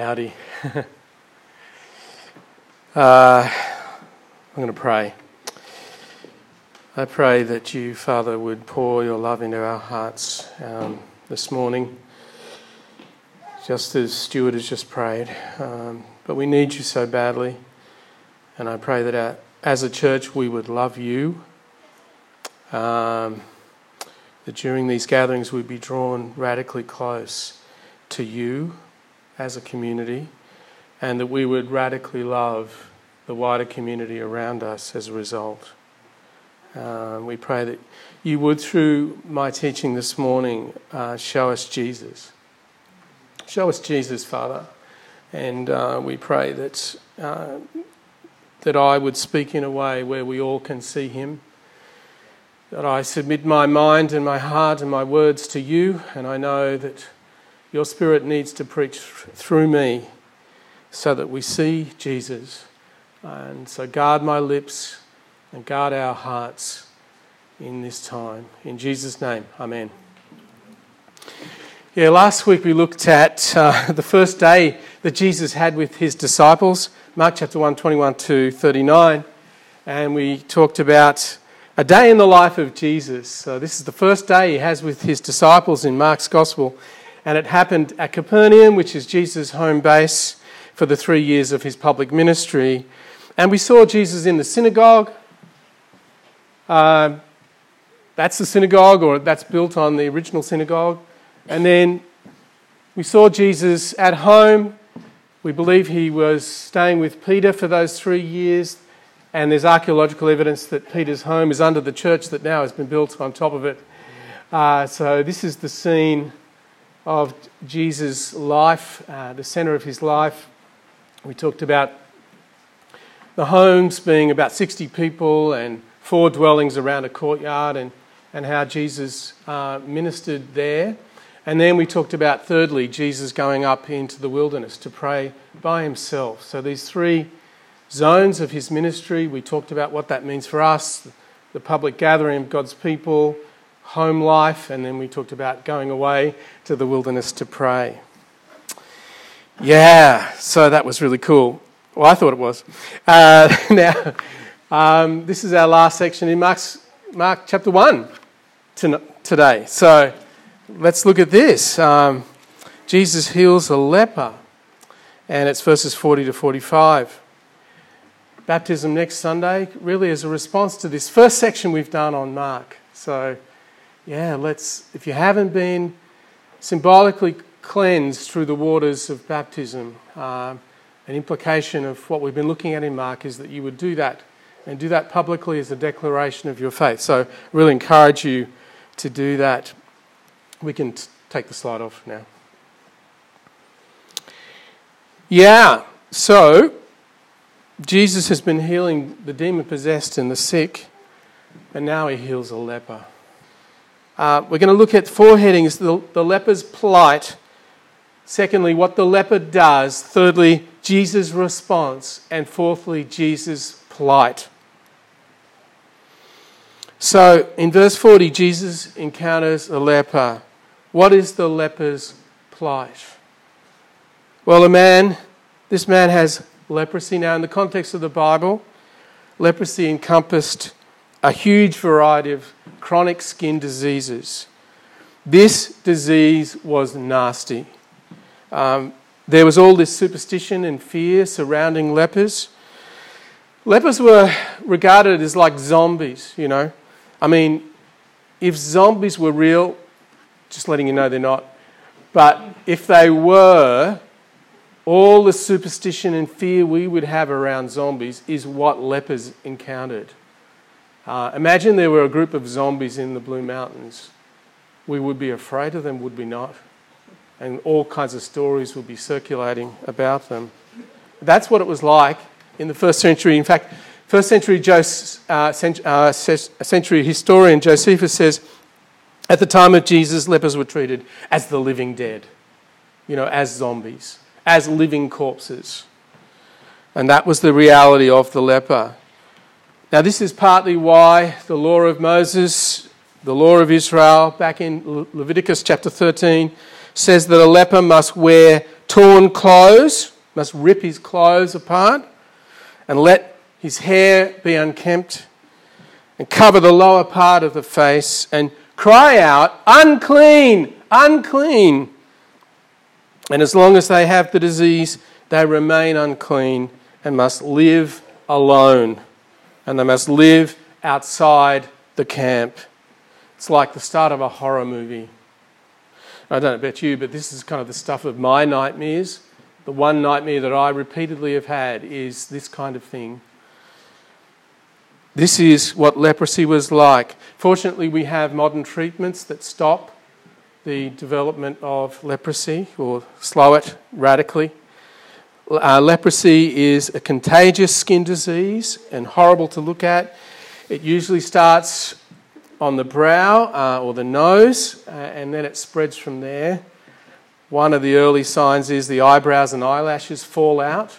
Howdy. uh, I'm going to pray. I pray that you, Father, would pour your love into our hearts um, this morning, just as Stuart has just prayed. Um, but we need you so badly. And I pray that our, as a church we would love you. Um, that during these gatherings we'd be drawn radically close to you as a community, and that we would radically love the wider community around us as a result. Um, we pray that you would, through my teaching this morning, uh, show us Jesus. Show us Jesus, Father. And uh, we pray that, uh, that I would speak in a way where we all can see him. That I submit my mind and my heart and my words to you, and I know that your Spirit needs to preach through me so that we see Jesus. And so guard my lips and guard our hearts in this time. In Jesus' name, Amen. Yeah, last week we looked at uh, the first day that Jesus had with his disciples, Mark chapter 1, 21 to 39. And we talked about a day in the life of Jesus. So, this is the first day he has with his disciples in Mark's Gospel and it happened at Capernaum, which is Jesus' home base for the three years of his public ministry. And we saw Jesus in the synagogue. Uh, that's the synagogue, or that's built on the original synagogue. And then we saw Jesus at home. We believe he was staying with Peter for those three years. And there's archaeological evidence that Peter's home is under the church that now has been built on top of it. Uh, so this is the scene of Jesus' life, uh, the centre of his life. We talked about the homes being about 60 people and four dwellings around a courtyard and, and how Jesus uh, ministered there. And then we talked about, thirdly, Jesus going up into the wilderness to pray by himself. So these three zones of his ministry, we talked about what that means for us the public gathering of God's people home life, and then we talked about going away to the wilderness to pray. Yeah, so that was really cool. Well, I thought it was. Uh, now, um, this is our last section in Mark's, Mark chapter 1 today. So let's look at this. Um, Jesus heals a leper, and it's verses 40 to 45. Baptism next Sunday really is a response to this first section we've done on Mark. So yeah, let's, if you haven't been symbolically cleansed through the waters of baptism, uh, an implication of what we've been looking at in Mark is that you would do that and do that publicly as a declaration of your faith. So, I really encourage you to do that. We can t- take the slide off now. Yeah, so Jesus has been healing the demon possessed and the sick, and now he heals a leper. Uh, we're going to look at four headings the, the leper's plight. Secondly, what the leper does. Thirdly, Jesus' response. And fourthly, Jesus' plight. So in verse 40, Jesus encounters a leper. What is the leper's plight? Well, a man, this man has leprosy. Now, in the context of the Bible, leprosy encompassed a huge variety of chronic skin diseases. This disease was nasty. Um, there was all this superstition and fear surrounding lepers. Lepers were regarded as like zombies, you know. I mean, if zombies were real, just letting you know they're not, but if they were, all the superstition and fear we would have around zombies is what lepers encountered. Uh, imagine there were a group of zombies in the Blue Mountains. We would be afraid of them, would we not? And all kinds of stories would be circulating about them. That's what it was like in the first century. In fact, first century, Joseph, uh, uh century historian Josephus says, at the time of Jesus, lepers were treated as the living dead, you know, as zombies, as living corpses. And that was the reality of the leper. Now, this is partly why the law of Moses, the law of Israel, back in Leviticus chapter 13, says that a leper must wear torn clothes, must rip his clothes apart and let his hair be unkempt and cover the lower part of the face and cry out, unclean, unclean. And as long as they have the disease, they remain unclean and must live alone. And they must live outside the camp. It's like the start of a horror movie. I don't know about you, but this is kind of the stuff of my nightmares. The one nightmare that I repeatedly have had is this kind of thing. This is what leprosy was like. Fortunately, we have modern treatments that stop the development of leprosy or slow it radically. Uh, leprosy is a contagious skin disease and horrible to look at. It usually starts on the brow uh, or the nose, uh, and then it spreads from there. One of the early signs is the eyebrows and eyelashes fall out,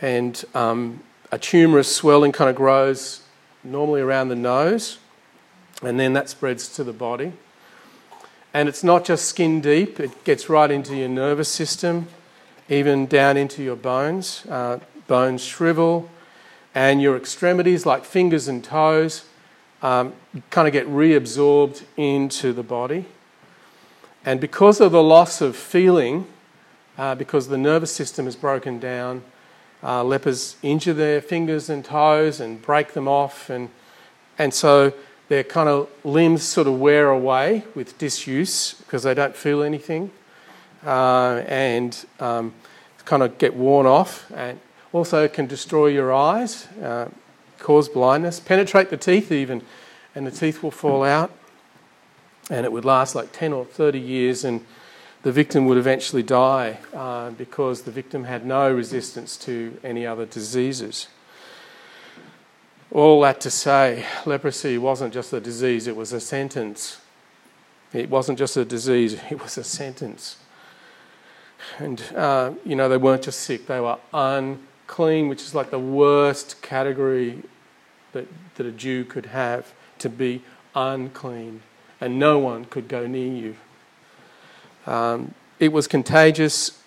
and um, a tumorous swelling kind of grows normally around the nose, and then that spreads to the body. And it's not just skin deep, it gets right into your nervous system, even down into your bones. Uh, bones shrivel, and your extremities, like fingers and toes, um, kind of get reabsorbed into the body. And because of the loss of feeling, uh, because the nervous system is broken down, uh, lepers injure their fingers and toes and break them off, and, and so their kind of limbs sort of wear away with disuse because they don't feel anything uh, and um, kind of get worn off. And also can destroy your eyes, uh, cause blindness, penetrate the teeth even, and the teeth will fall out. And it would last like 10 or 30 years, and the victim would eventually die uh, because the victim had no resistance to any other diseases. All that to say, leprosy wasn't just a disease, it was a sentence. It wasn't just a disease, it was a sentence. And, uh, you know, they weren't just sick, they were unclean, which is like the worst category that, that a Jew could have to be unclean. And no one could go near you. Um, it was contagious.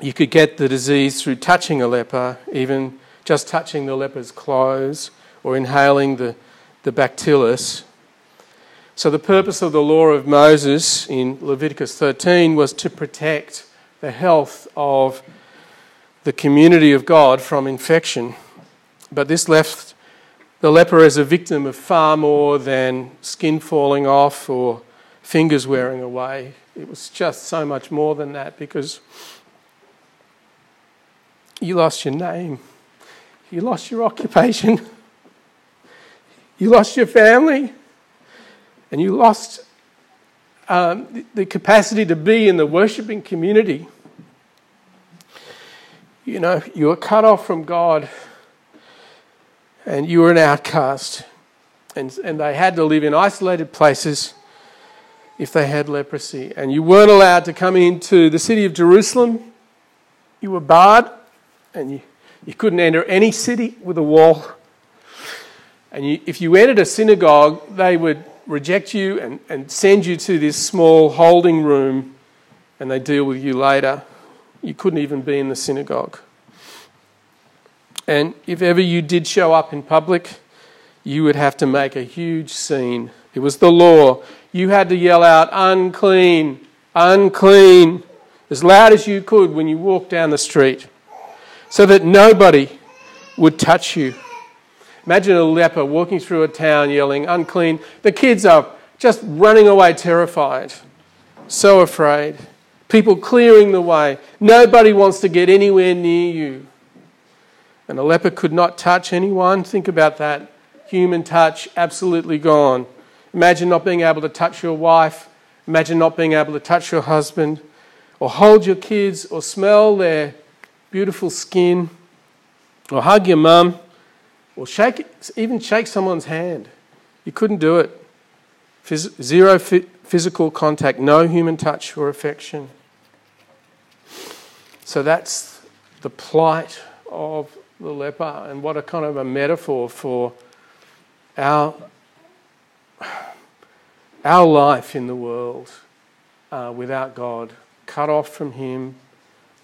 You could get the disease through touching a leper, even just touching the leper's clothes or inhaling the, the bacillus. So, the purpose of the law of Moses in Leviticus 13 was to protect the health of the community of God from infection. But this left the leper as a victim of far more than skin falling off or fingers wearing away. It was just so much more than that because you lost your name, you lost your occupation, you lost your family, and you lost um, the capacity to be in the worshipping community. You know, you were cut off from God and you were an outcast. And, and they had to live in isolated places if they had leprosy. And you weren't allowed to come into the city of Jerusalem. You were barred, and you, you couldn't enter any city with a wall. And you, if you entered a synagogue, they would reject you and, and send you to this small holding room, and they deal with you later. You couldn't even be in the synagogue. And if ever you did show up in public, you would have to make a huge scene. It was the law. You had to yell out, unclean, unclean, as loud as you could when you walked down the street, so that nobody would touch you. Imagine a leper walking through a town yelling, unclean. The kids are just running away terrified, so afraid. People clearing the way. Nobody wants to get anywhere near you. And a leper could not touch anyone. Think about that. Human touch absolutely gone. Imagine not being able to touch your wife. Imagine not being able to touch your husband or hold your kids or smell their beautiful skin or hug your mum or shake, even shake someone's hand. You couldn't do it. Phys- zero physical contact, no human touch or affection. So that's the plight of the leper, and what a kind of a metaphor for our, our life in the world. uh, without God, cut off from Him,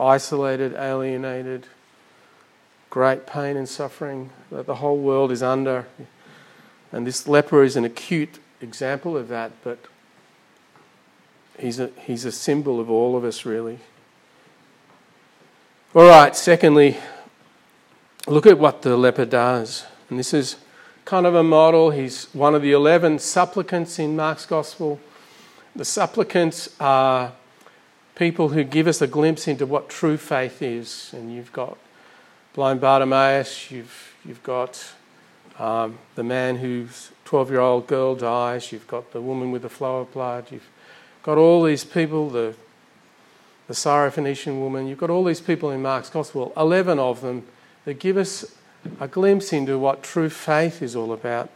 isolated, alienated, great pain and suffering that the whole world is under. And this leper is an acute example of that, but he's a, he's a symbol of all of us, really. All right, secondly, look at what the leper does. And this is kind of a model. He's one of the 11 supplicants in Mark's Gospel. The supplicants are people who give us a glimpse into what true faith is. And you've got blind Bartimaeus, you've, you've got um, the man whose 12 year old girl dies, you've got the woman with the flow of blood, you've got all these people, the, the Syrophoenician woman, you've got all these people in Mark's Gospel, 11 of them, that give us a glimpse into what true faith is all about.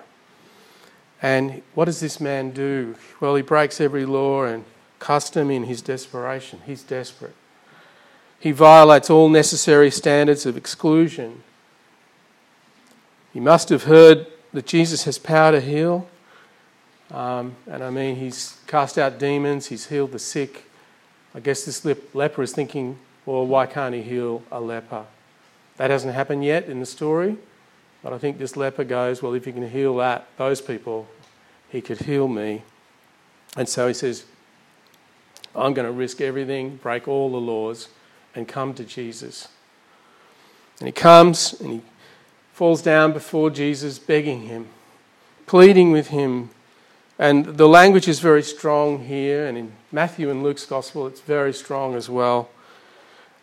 And what does this man do? Well, he breaks every law and custom in his desperation. He's desperate. He violates all necessary standards of exclusion. He must have heard that Jesus has power to heal. Um, and I mean, he's cast out demons, he's healed the sick. I guess this leper is thinking, well, why can't he heal a leper? That hasn't happened yet in the story, but I think this leper goes, well, if he can heal that, those people, he could heal me. And so he says, I'm going to risk everything, break all the laws, and come to Jesus. And he comes and he falls down before Jesus, begging him, pleading with him. And the language is very strong here, and in Matthew and Luke's gospel, it's very strong as well.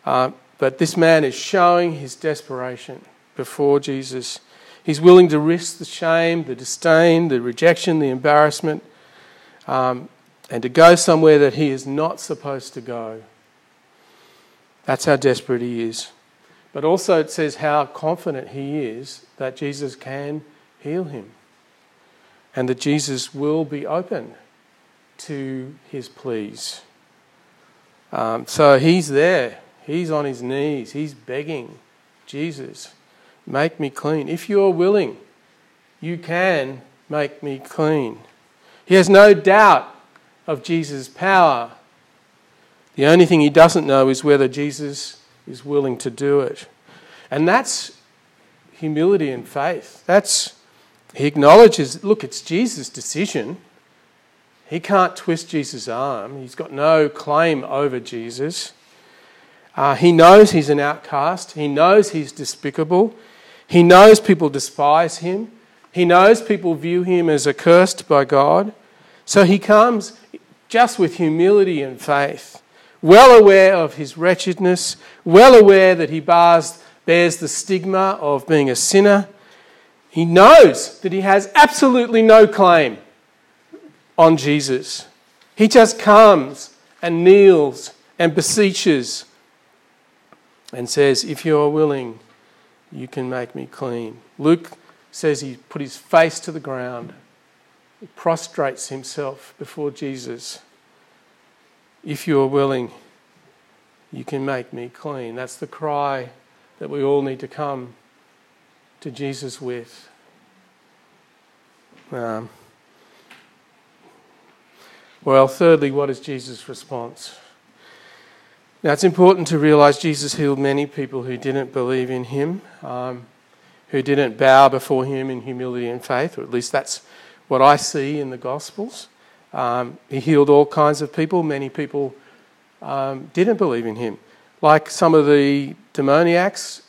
Uh, but this man is showing his desperation before Jesus. He's willing to risk the shame, the disdain, the rejection, the embarrassment, um, and to go somewhere that he is not supposed to go. That's how desperate he is. But also, it says how confident he is that Jesus can heal him and that Jesus will be open to his pleas. Um, so he's there. He's on his knees. He's begging Jesus, make me clean. If you're willing, you can make me clean. He has no doubt of Jesus' power. The only thing he doesn't know is whether Jesus is willing to do it. And that's humility and faith. That's he acknowledges, look, it's Jesus' decision. He can't twist Jesus' arm. He's got no claim over Jesus. Uh, he knows he's an outcast. He knows he's despicable. He knows people despise him. He knows people view him as accursed by God. So he comes just with humility and faith, well aware of his wretchedness, well aware that he bars, bears the stigma of being a sinner. He knows that he has absolutely no claim on Jesus. He just comes and kneels and beseeches and says, If you are willing, you can make me clean. Luke says he put his face to the ground, he prostrates himself before Jesus. If you are willing, you can make me clean. That's the cry that we all need to come to Jesus with. Um, well, thirdly, what is Jesus' response? Now, it's important to realize Jesus healed many people who didn't believe in him, um, who didn't bow before him in humility and faith, or at least that's what I see in the Gospels. Um, he healed all kinds of people. Many people um, didn't believe in him. Like some of the demoniacs,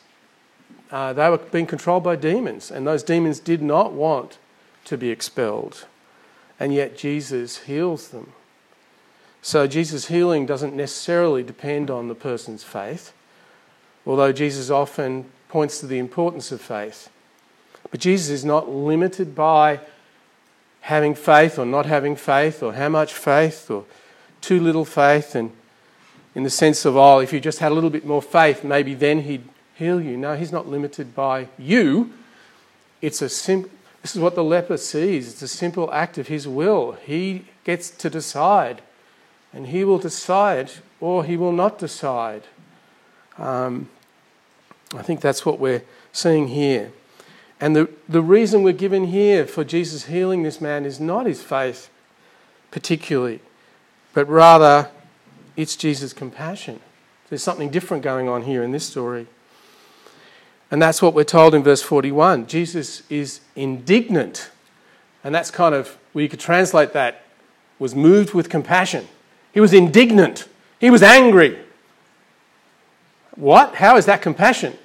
uh, they were being controlled by demons, and those demons did not want to be expelled. And yet Jesus heals them. So Jesus' healing doesn't necessarily depend on the person's faith, although Jesus often points to the importance of faith. But Jesus is not limited by having faith or not having faith or how much faith or too little faith and in the sense of oh if you just had a little bit more faith maybe then he'd heal you no he's not limited by you it's a sim- this is what the leper sees it's a simple act of his will he gets to decide and he will decide or he will not decide. Um, I think that's what we're seeing here. And the, the reason we're given here for Jesus healing this man is not his faith, particularly. but rather it's Jesus' compassion. There's something different going on here in this story. And that's what we're told in verse 41. Jesus is indignant. And that's kind of, we could translate that, was moved with compassion. He was indignant. He was angry. What? How is that compassion?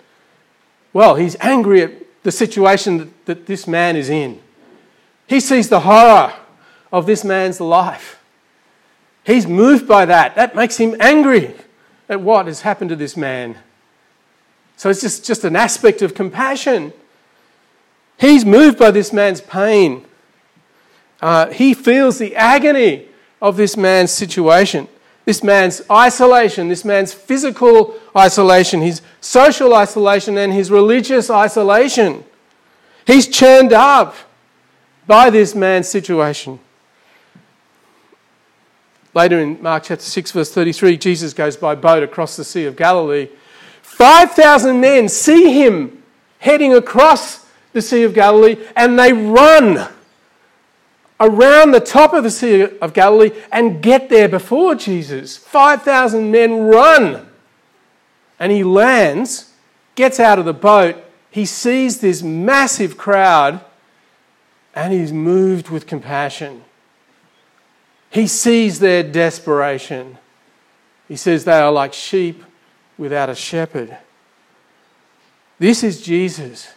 Well, he's angry at the situation that, that this man is in. He sees the horror of this man's life. He's moved by that. That makes him angry at what has happened to this man. So it's just, just an aspect of compassion. He's moved by this man's pain. Uh, he feels the agony of this man's situation, this man's isolation, this man's physical isolation, his social isolation, and his religious isolation. He's churned up by this man's situation. Later in Mark chapter 6, verse 33, Jesus goes by boat across the Sea of Galilee. 5,000 men see him heading across the Sea of Galilee and they run around the top of the Sea of Galilee and get there before Jesus. 5,000 men run. And he lands, gets out of the boat, he sees this massive crowd, and he's moved with compassion. He sees their desperation. He says they are like sheep without a shepherd. This is Jesus.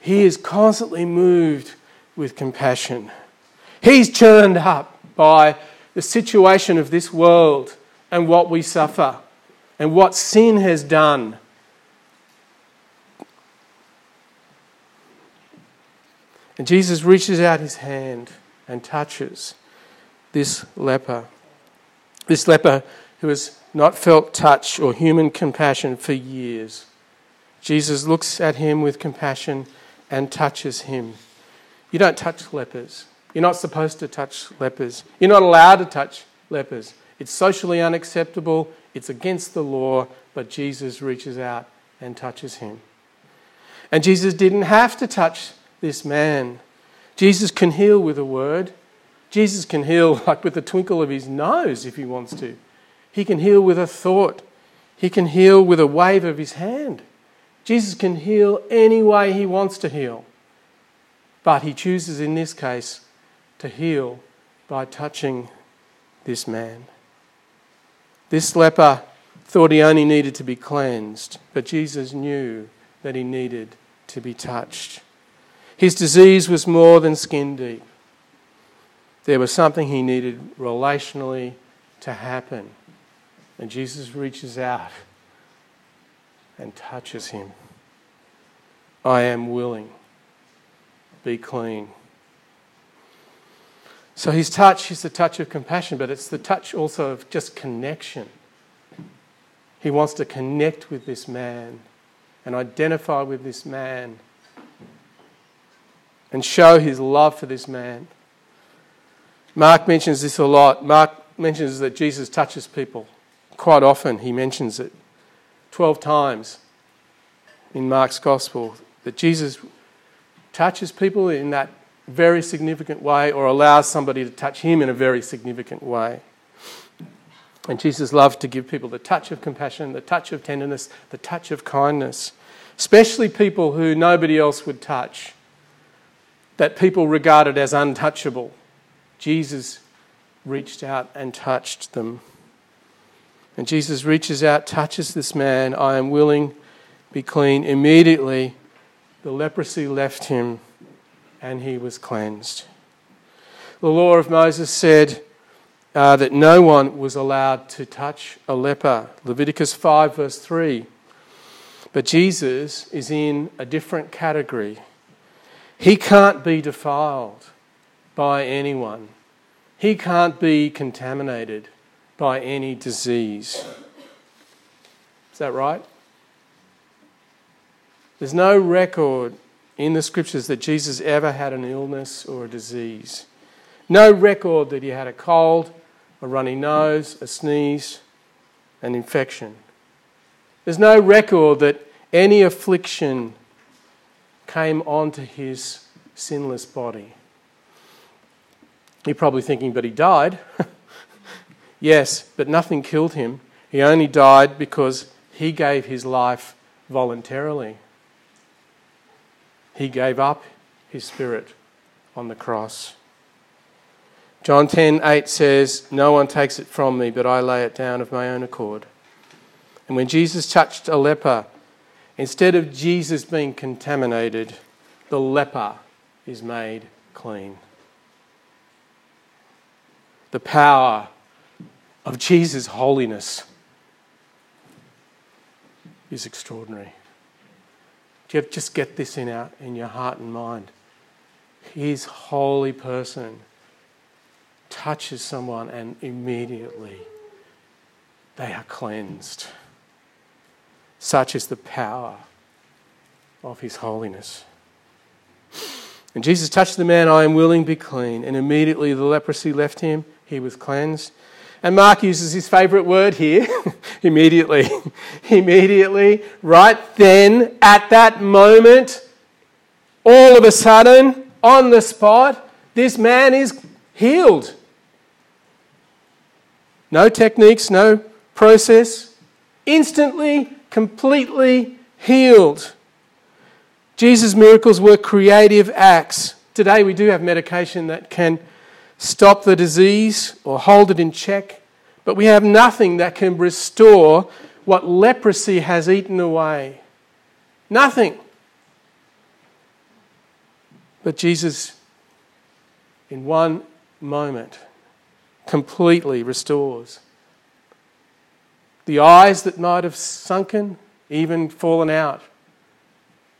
He is constantly moved with compassion. He's churned up by the situation of this world and what we suffer and what sin has done. And Jesus reaches out his hand and touches this leper. This leper who has not felt touch or human compassion for years. Jesus looks at him with compassion and touches him. You don't touch lepers. You're not supposed to touch lepers. You're not allowed to touch lepers. It's socially unacceptable, it's against the law, but Jesus reaches out and touches him. And Jesus didn't have to touch this man. Jesus can heal with a word. Jesus can heal like with the twinkle of his nose if he wants to. He can heal with a thought. He can heal with a wave of his hand. Jesus can heal any way he wants to heal. But he chooses in this case to heal by touching this man. This leper thought he only needed to be cleansed, but Jesus knew that he needed to be touched. His disease was more than skin deep. There was something he needed relationally to happen. And Jesus reaches out and touches him. I am willing. Be clean. So his touch is the touch of compassion, but it's the touch also of just connection. He wants to connect with this man and identify with this man and show his love for this man. Mark mentions this a lot. Mark mentions that Jesus touches people. Quite often, he mentions it 12 times in Mark's gospel that Jesus touches people in that very significant way or allows somebody to touch him in a very significant way. And Jesus loved to give people the touch of compassion, the touch of tenderness, the touch of kindness, especially people who nobody else would touch, that people regarded as untouchable. Jesus reached out and touched them. And Jesus reaches out, touches this man. I am willing, be clean. Immediately, the leprosy left him and he was cleansed. The law of Moses said uh, that no one was allowed to touch a leper. Leviticus 5, verse 3. But Jesus is in a different category. He can't be defiled by anyone, he can't be contaminated by any disease. Is that right? There's no record in the scriptures that Jesus ever had an illness or a disease. No record that he had a cold, a runny nose, a sneeze, an infection. There's no record that any affliction came onto his sinless body. You're probably thinking, but he died. Yes, but nothing killed him. He only died because he gave his life voluntarily. He gave up his spirit on the cross. John 10:8 says, "No one takes it from me, but I lay it down of my own accord." And when Jesus touched a leper, instead of Jesus being contaminated, the leper is made clean. The power of Jesus' holiness is extraordinary. Just get this in, our, in your heart and mind? His holy person touches someone and immediately they are cleansed. Such is the power of his holiness. And Jesus touched the man, I am willing, to be clean. And immediately the leprosy left him. He was cleansed. And Mark uses his favourite word here immediately. immediately, right then, at that moment, all of a sudden, on the spot, this man is healed. No techniques, no process. Instantly, completely healed. Jesus' miracles were creative acts. Today, we do have medication that can stop the disease or hold it in check, but we have nothing that can restore what leprosy has eaten away. Nothing. But Jesus, in one moment, completely restores. The eyes that might have sunken, even fallen out,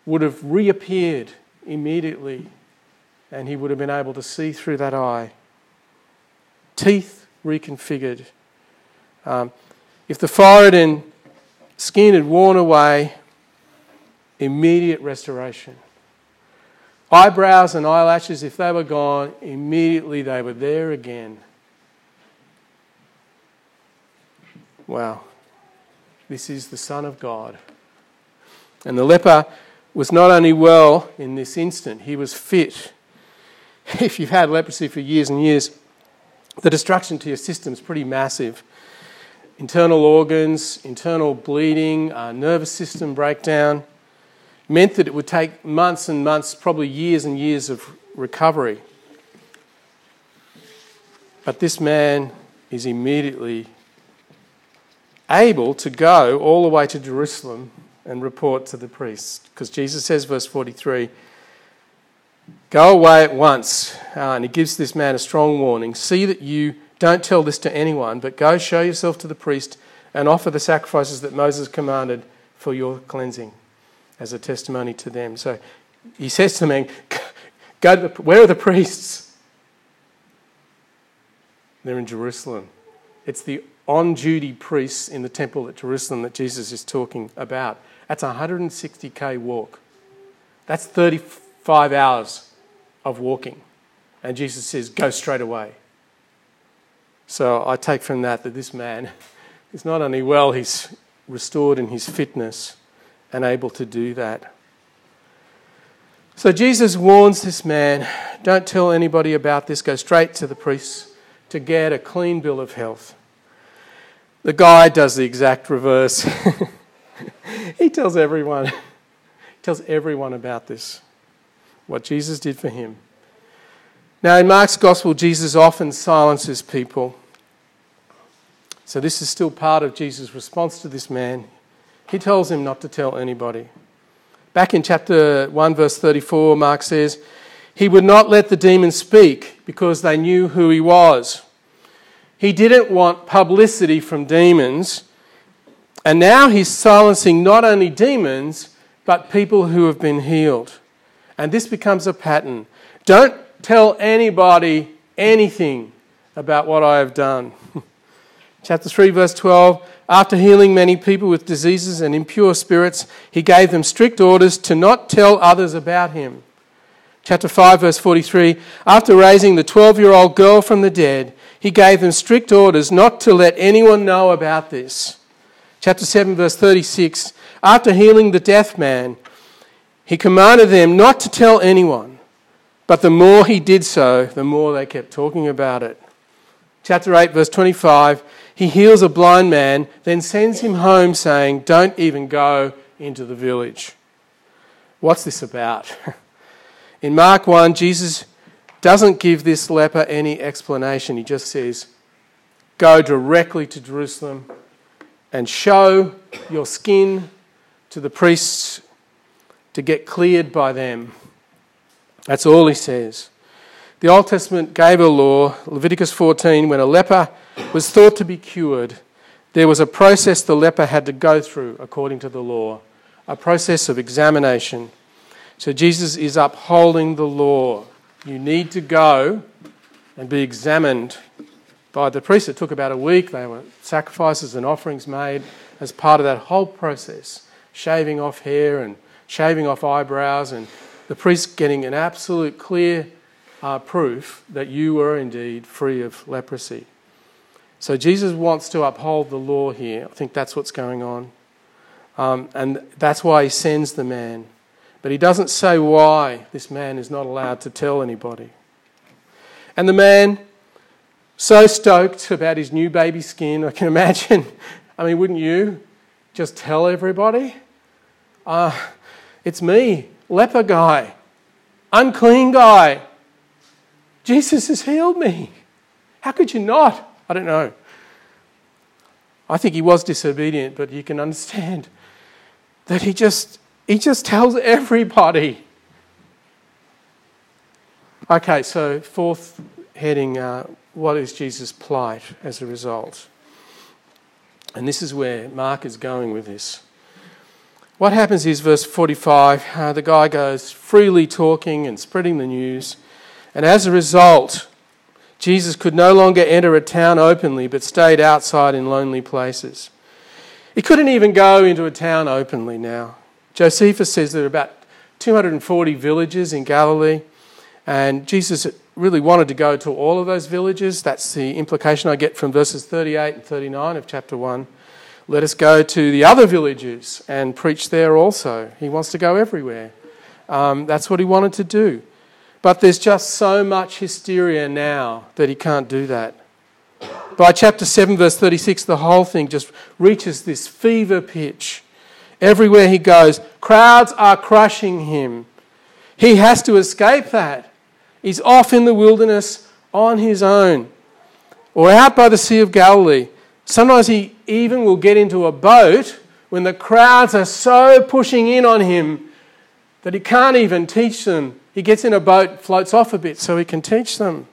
would have reappeared immediately, and he would have been able to see through that eye. Teeth reconfigured. Um, if the forehead and skin had worn away, immediate restoration. Eyebrows and eyelashes, if they were gone, immediately they were there again. Wow. This is the Son of God. And the leper was not only well in this instant, he was fit. If you've had leprosy for years and years, the destruction to your system is pretty massive. Internal organs, internal bleeding, uh, nervous system breakdown meant that it would take months and months, probably years and years of recovery. But this man is immediately able to go all the way to Jerusalem and report to the priests. Because Jesus says, verse 43, Go away at once. Uh, and he gives this man a strong warning. See that you don't tell this to anyone, but go show yourself to the priest and offer the sacrifices that Moses commanded for your cleansing as a testimony to them. So he says to the man, Go to the, Where are the priests? They're in Jerusalem. It's the on duty priests in the temple at Jerusalem that Jesus is talking about. That's a 160k walk. That's 35 hours of walking. And Jesus says, Go straight away. So I take from that that this man is not only well, he's restored in his fitness and able to do that. So Jesus warns this man don't tell anybody about this, go straight to the priests to get a clean bill of health. The guy does the exact reverse. he tells everyone, he tells everyone about this, what Jesus did for him. Now, in Mark's gospel, Jesus often silences people. So, this is still part of Jesus' response to this man. He tells him not to tell anybody. Back in chapter 1, verse 34, Mark says, He would not let the demons speak because they knew who he was. He didn't want publicity from demons. And now he's silencing not only demons, but people who have been healed. And this becomes a pattern. Don't tell anybody anything about what I have done. Chapter 3, verse 12 After healing many people with diseases and impure spirits, he gave them strict orders to not tell others about him. Chapter 5, verse 43 After raising the 12 year old girl from the dead, he gave them strict orders not to let anyone know about this. Chapter 7, verse 36 After healing the deaf man, he commanded them not to tell anyone, but the more he did so, the more they kept talking about it. chapter 8, verse 25, he heals a blind man, then sends him home saying, Don't even go into the village. What's this about? In Mark 1, Jesus doesn't give this leper any explanation. He just says, Go directly to Jerusalem and show your skin to the priests to get cleared by them. That's all he says. The Old Testament gave a law, Leviticus 14, when a leper was thought to be cured, there was a process the leper had to go through according to the law, a process of examination. So Jesus is upholding the law. You need to go and be examined by the priest. It took about a week. There were sacrifices and offerings made as part of that whole process shaving off hair and shaving off eyebrows, and the priest getting an absolute clear uh, proof that you were indeed free of leprosy. So Jesus wants to uphold the law here. I think that's what's going on. Um, and that's why he sends the man. But he doesn't say why this man is not allowed to tell anybody. And the man, so stoked about his new baby skin, I can imagine. I mean, wouldn't you just tell everybody? Uh, it's me, leper guy, unclean guy. Jesus has healed me. How could you not? I don't know. I think he was disobedient, but you can understand that he just he just tells everybody. Okay, so fourth heading uh, what is Jesus' plight as a result? And this is where Mark is going with this. What happens is, verse 45, uh, the guy goes freely talking and spreading the news, and as a result, Jesus could no longer enter a town openly, but stayed outside in lonely places. He couldn't even go into a town openly now. Josephus says there are about 240 villages in Galilee, and Jesus really wanted to go to all of those villages. That's the implication I get from verses 38 and 39 of chapter 1. Let us go to the other villages and preach there also. He wants to go everywhere. Um, that's what he wanted to do. But there's just so much hysteria now that he can't do that. By chapter 7, verse 36, the whole thing just reaches this fever pitch. Everywhere he goes, crowds are crushing him. He has to escape that. He's off in the wilderness on his own or out by the Sea of Galilee. Sometimes he even will get into a boat when the crowds are so pushing in on him that he can't even teach them he gets in a boat, floats off a bit so he can teach them.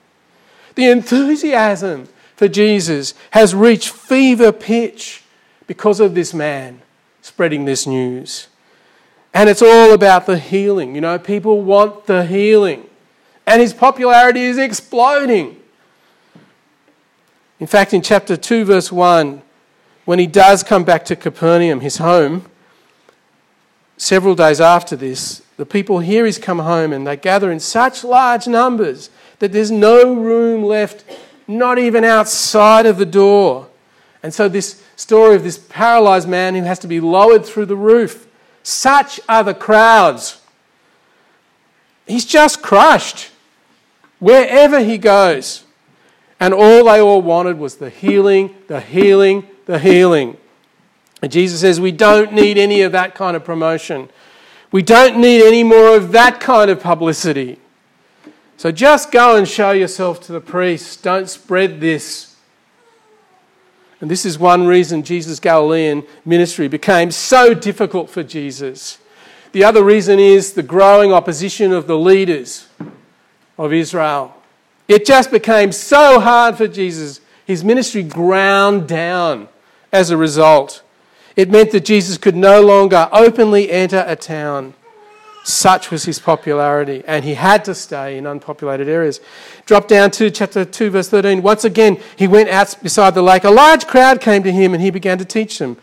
The enthusiasm for Jesus has reached fever pitch because of this man spreading this news. And it's all about the healing. You know, people want the healing. And his popularity is exploding. In fact, in chapter 2, verse 1, when he does come back to Capernaum, his home, several days after this, the people hear he's come home and they gather in such large numbers that there's no room left, not even outside of the door. And so, this story of this paralyzed man who has to be lowered through the roof, such are the crowds. He's just crushed wherever he goes. And all they all wanted was the healing, the healing, the healing. And Jesus says, We don't need any of that kind of promotion. We don't need any more of that kind of publicity. So just go and show yourself to the priests. Don't spread this. And this is one reason Jesus' Galilean ministry became so difficult for Jesus. The other reason is the growing opposition of the leaders of Israel. It just became so hard for Jesus. His ministry ground down as a result. It meant that Jesus could no longer openly enter a town. Such was his popularity, and he had to stay in unpopulated areas. Drop down to chapter 2, verse 13. Once again, he went out beside the lake. A large crowd came to him, and he began to teach them.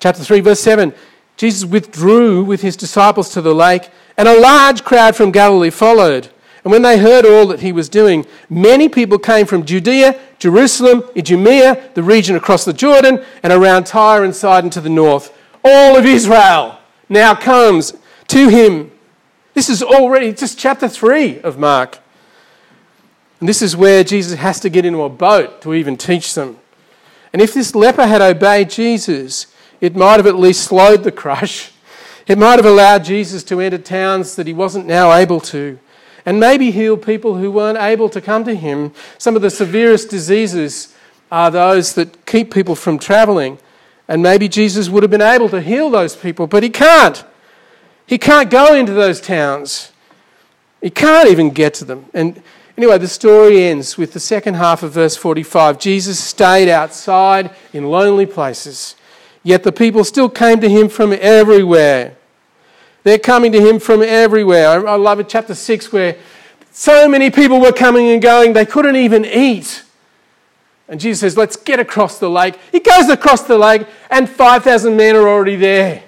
Chapter 3, verse 7. Jesus withdrew with his disciples to the lake, and a large crowd from Galilee followed. And when they heard all that he was doing, many people came from Judea, Jerusalem, Idumea, the region across the Jordan, and around Tyre and Sidon to the north. All of Israel now comes to him. This is already just chapter 3 of Mark. And this is where Jesus has to get into a boat to even teach them. And if this leper had obeyed Jesus, it might have at least slowed the crush. It might have allowed Jesus to enter towns that he wasn't now able to, and maybe heal people who weren't able to come to him. Some of the severest diseases are those that keep people from traveling. And maybe Jesus would have been able to heal those people, but he can't. He can't go into those towns. He can't even get to them. And Anyway, the story ends with the second half of verse 45. Jesus stayed outside in lonely places, yet the people still came to him from everywhere. They're coming to him from everywhere. I love it, chapter 6, where so many people were coming and going, they couldn't even eat. And Jesus says, Let's get across the lake. He goes across the lake, and 5,000 men are already there.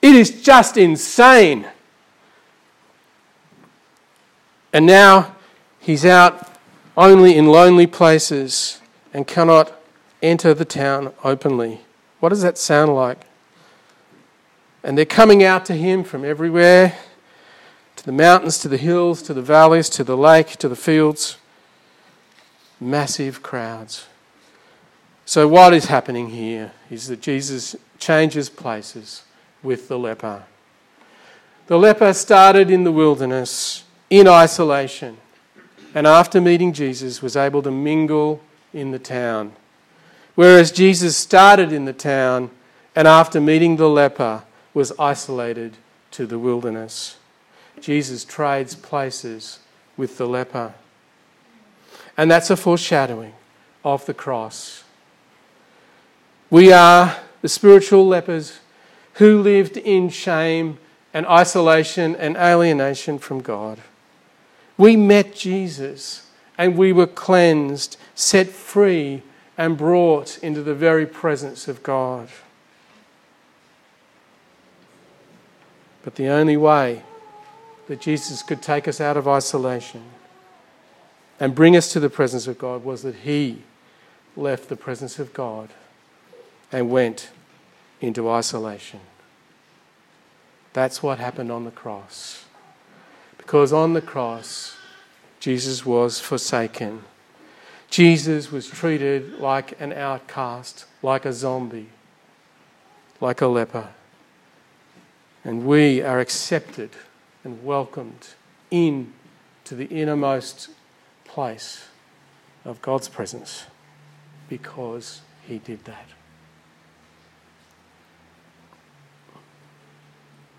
It is just insane. And now he's out only in lonely places and cannot enter the town openly. What does that sound like? And they're coming out to him from everywhere to the mountains, to the hills, to the valleys, to the lake, to the fields. Massive crowds. So, what is happening here is that Jesus changes places with the leper. The leper started in the wilderness in isolation. And after meeting Jesus, was able to mingle in the town. Whereas Jesus started in the town and after meeting the leper, was isolated to the wilderness. Jesus trades places with the leper. And that's a foreshadowing of the cross. We are the spiritual lepers who lived in shame and isolation and alienation from God. We met Jesus and we were cleansed, set free, and brought into the very presence of God. But the only way that Jesus could take us out of isolation and bring us to the presence of God was that He left the presence of God and went into isolation. That's what happened on the cross. Because on the cross, Jesus was forsaken. Jesus was treated like an outcast, like a zombie, like a leper. And we are accepted and welcomed in to the innermost place of God's presence because he did that.